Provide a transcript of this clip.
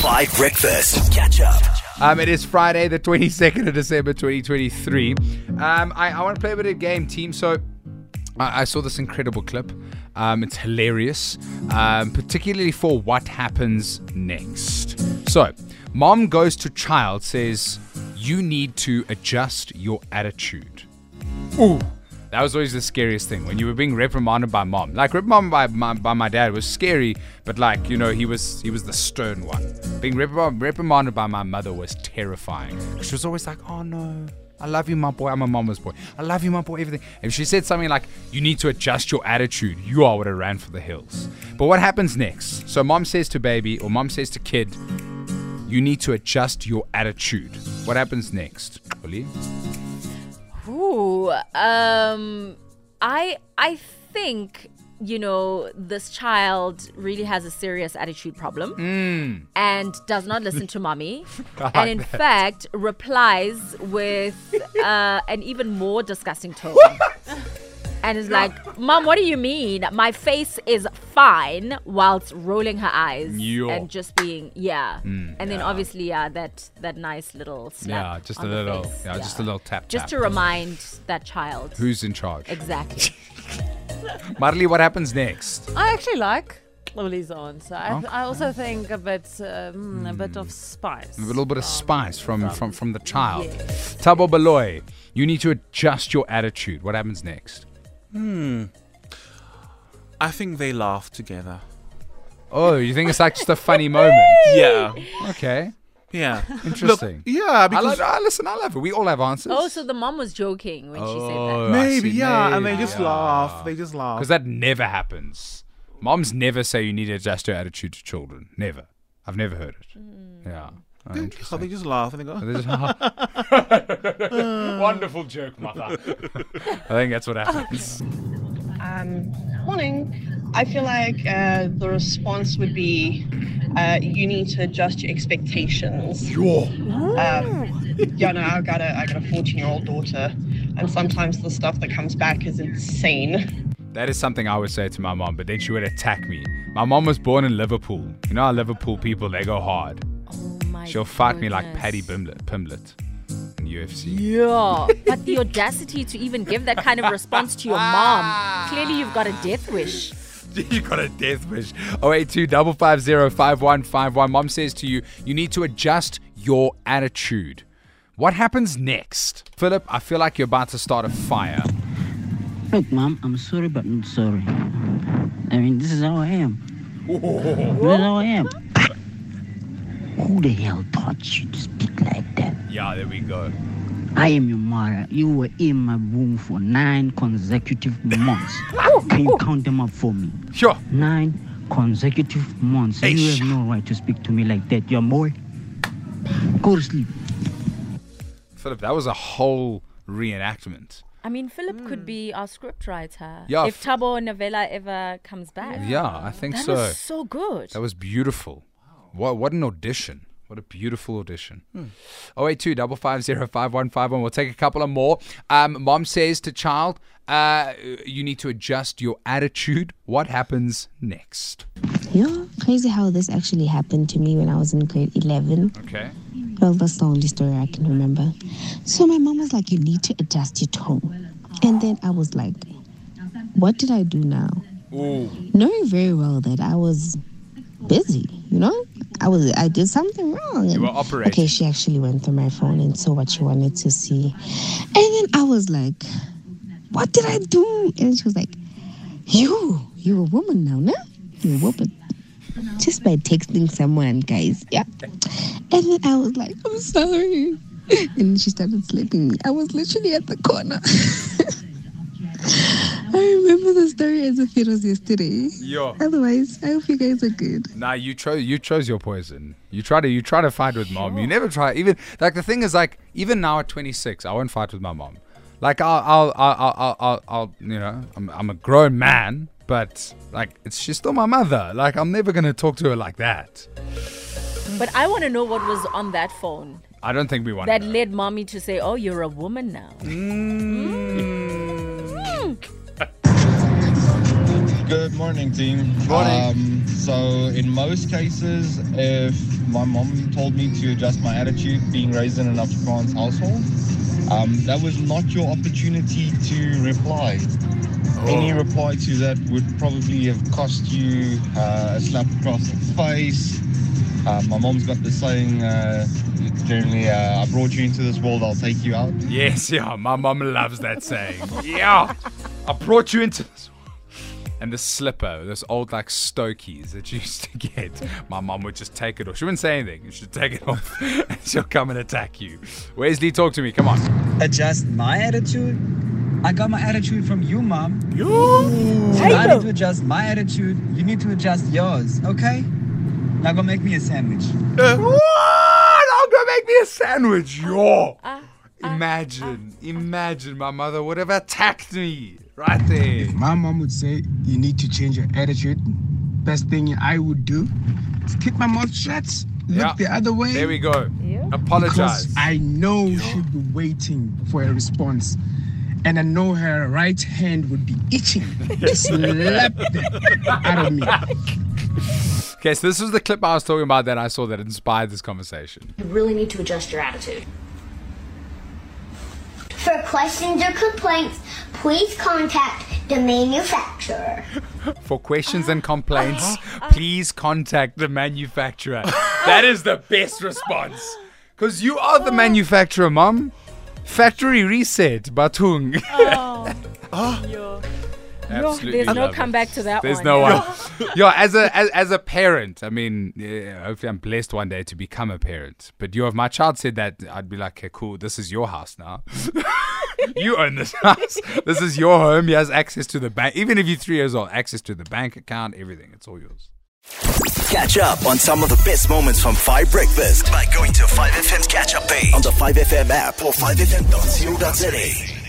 5 Breakfast. Catch up. Um, it is Friday, the 22nd of December, 2023. Um, I, I want to play a bit of game, team. So I, I saw this incredible clip. Um, it's hilarious, um, particularly for what happens next. So, mom goes to child, says, You need to adjust your attitude. Ooh. That was always the scariest thing when you were being reprimanded by mom. Like reprimanded by my, by my dad was scary, but like you know he was he was the stern one. Being reprimanded, by my mother was terrifying. She was always like, "Oh no, I love you, my boy. I'm a mama's boy. I love you, my boy. Everything." If she said something like, "You need to adjust your attitude," you are what I ran for the hills. But what happens next? So mom says to baby, or mom says to kid, "You need to adjust your attitude." What happens next, Oli? Um, I I think you know this child really has a serious attitude problem and does not listen to mommy, and in that. fact replies with uh, an even more disgusting tone. And is like, Mom, what do you mean? My face is fine, whilst rolling her eyes Yo. and just being, yeah. Mm, and then yeah. obviously, yeah, that that nice little slap. Yeah, just a the little, face, yeah, just a little tap. just tap. to remind that child Who's in charge? exactly Marley, what happens next? I actually like Oli's answer. I, Okay. I also think a bit, um, a bit of hmm. spice. A little bit of um, spice from from from the child. Yes. Tabo Baloy, you need to adjust your attitude. What happens next? Hmm. I think they laugh together. Oh, you think it's like just a funny moment? Yeah. Okay, Yeah. interesting. Yeah, I, because like, I listen. I love it. We all have answers. oh so the mom was joking when she said Oh, that maybe, see, yeah, and they just yeah. laugh. They just laugh. Because that never happens. Moms never say you need to adjust your attitude to children. Never. I've never heard it. Mm. Yeah. Oh, they just laugh and they go. They just- Wonderful joke, mother. I think that's what happens. Um, morning. I feel like uh, the response would be uh, you need to adjust your expectations. Um, yeah, no, I got a I got a 14 year old daughter, and sometimes the stuff that comes back is insane. That is something I would say to my mom, but then she would attack me. My mom was born in Liverpool. You know how Liverpool people, they go hard. My She'll fight me like goodness. Paddy Pimblett, Pimblett in UFC. yeah but the audacity to even give that kind of response to your mom clearly you've got a death wish you got a death wish. 082 550 5151. Mom says to you, you need to adjust your attitude. What happens next? Philip, I feel like you're about to start a fire. Look, Mom, I'm sorry, but not sorry. I mean, this is how I am. This is how I am. Who the hell taught you to speak like that? Yeah, there we go. I am your mother. You were in my womb for nine consecutive months. Can you count them up for me? Sure. Nine consecutive months. Hey, you sh- have no right to speak to me like that, young boy. Go to sleep. Philip, that was a whole reenactment. I mean, Philip could hmm. be our scriptwriter. Yeah, If f- Tabo Novella ever comes back. Yeah, I think That so. was so good. That was beautiful. What what an audition. What a beautiful audition. Oh eight two double five zero five one five one. We'll take a couple of more. Um, mom says to child, uh, you need to adjust your attitude. What happens next? You know, crazy how this actually happened to me when I was in grade 11. Okay. Well, that's the only story I can remember. So my mom was like, You need to adjust your tone. And then I was like, What did I do now? Ooh. Knowing very well that I was busy, you know? I was I did something wrong. You were operating. Okay, she actually went through my phone and saw what she wanted to see. And then I was like, What did I do? And she was like, You, you're a woman now, no? You're a woman. Just by texting someone, guys. Yeah. And then I was like, I'm sorry. And she started slapping me. I was literally at the corner. I remember the story as if it was yesterday. Yo. Otherwise, I hope you guys are good. Nah, you chose you chose your poison. You try to you try to fight with mom. You never try even like the thing is like even now at 26, I won't fight with my mom. Like I'll I'll I'll I'll, I'll, I'll you know I'm I'm a grown man, but like it's she's still my mother. Like I'm never gonna talk to her like that. But I want to know what was on that phone I don't think we want that to. led mommy to say, "Oh, you're a woman now." Mm, Good morning, team. Morning. Um, so, in most cases, if my mom told me to adjust my attitude, being raised in an Afrikaans household, um, that was not your opportunity to reply. Any reply to that would probably have cost you uh, a slap across the face. Uh, my mom's got the saying, uh, generally, uh, I brought you into this world, I'll take you out. Yes, yeah, my mom loves that saying. Yeah, I brought you into this. And the slipper, those old like stokies that you used to get, my mum would just take it off. She wouldn't say anything. She'd take it off and she'll come and attack you. Wesley, talk to me. Come on. adjust my attitude. I got my attitude from you, mom. You? So I need to adjust my attitude. You need to adjust yours, okay? Now go make me a sandwich. What? I'm gonna make me a sandwich. Yo. Ah, imagine, ah. imagine my mother would have attacked me right there. My mom would say, You need to change your attitude. Best thing I would do is keep my mouth shut, look Yeah. the other way. There we go. Because Apologize. I know she'd be waiting for a response. And I know her right hand would be itching. To slap the out of me. Okay, so this was the clip I was talking about that I saw that inspired this conversation. You really need to adjust your attitude. For questions or complaints, please contact the manufacturer. For questions and complaints, uh-huh. please contact the manufacturer. that is the best response. Because you are the manufacturer, mom. Factory reset, Batung. Oh, Absolutely there's no love it. to that There's one. no one. Yo, as a as, as a parent, I mean, yeah, hopefully I'm blessed one day to become a parent. But yo, if my child said that, I'd be like, okay, cool, this is your house now. you own this house. This is your home. He has access to the bank. Even if you're three years old, access to the bank account, everything. It's all yours. Catch up on some of the best moments from 5 Breakfast by going to 5FM's catch up page on the 5FM app or 5FM.co.za.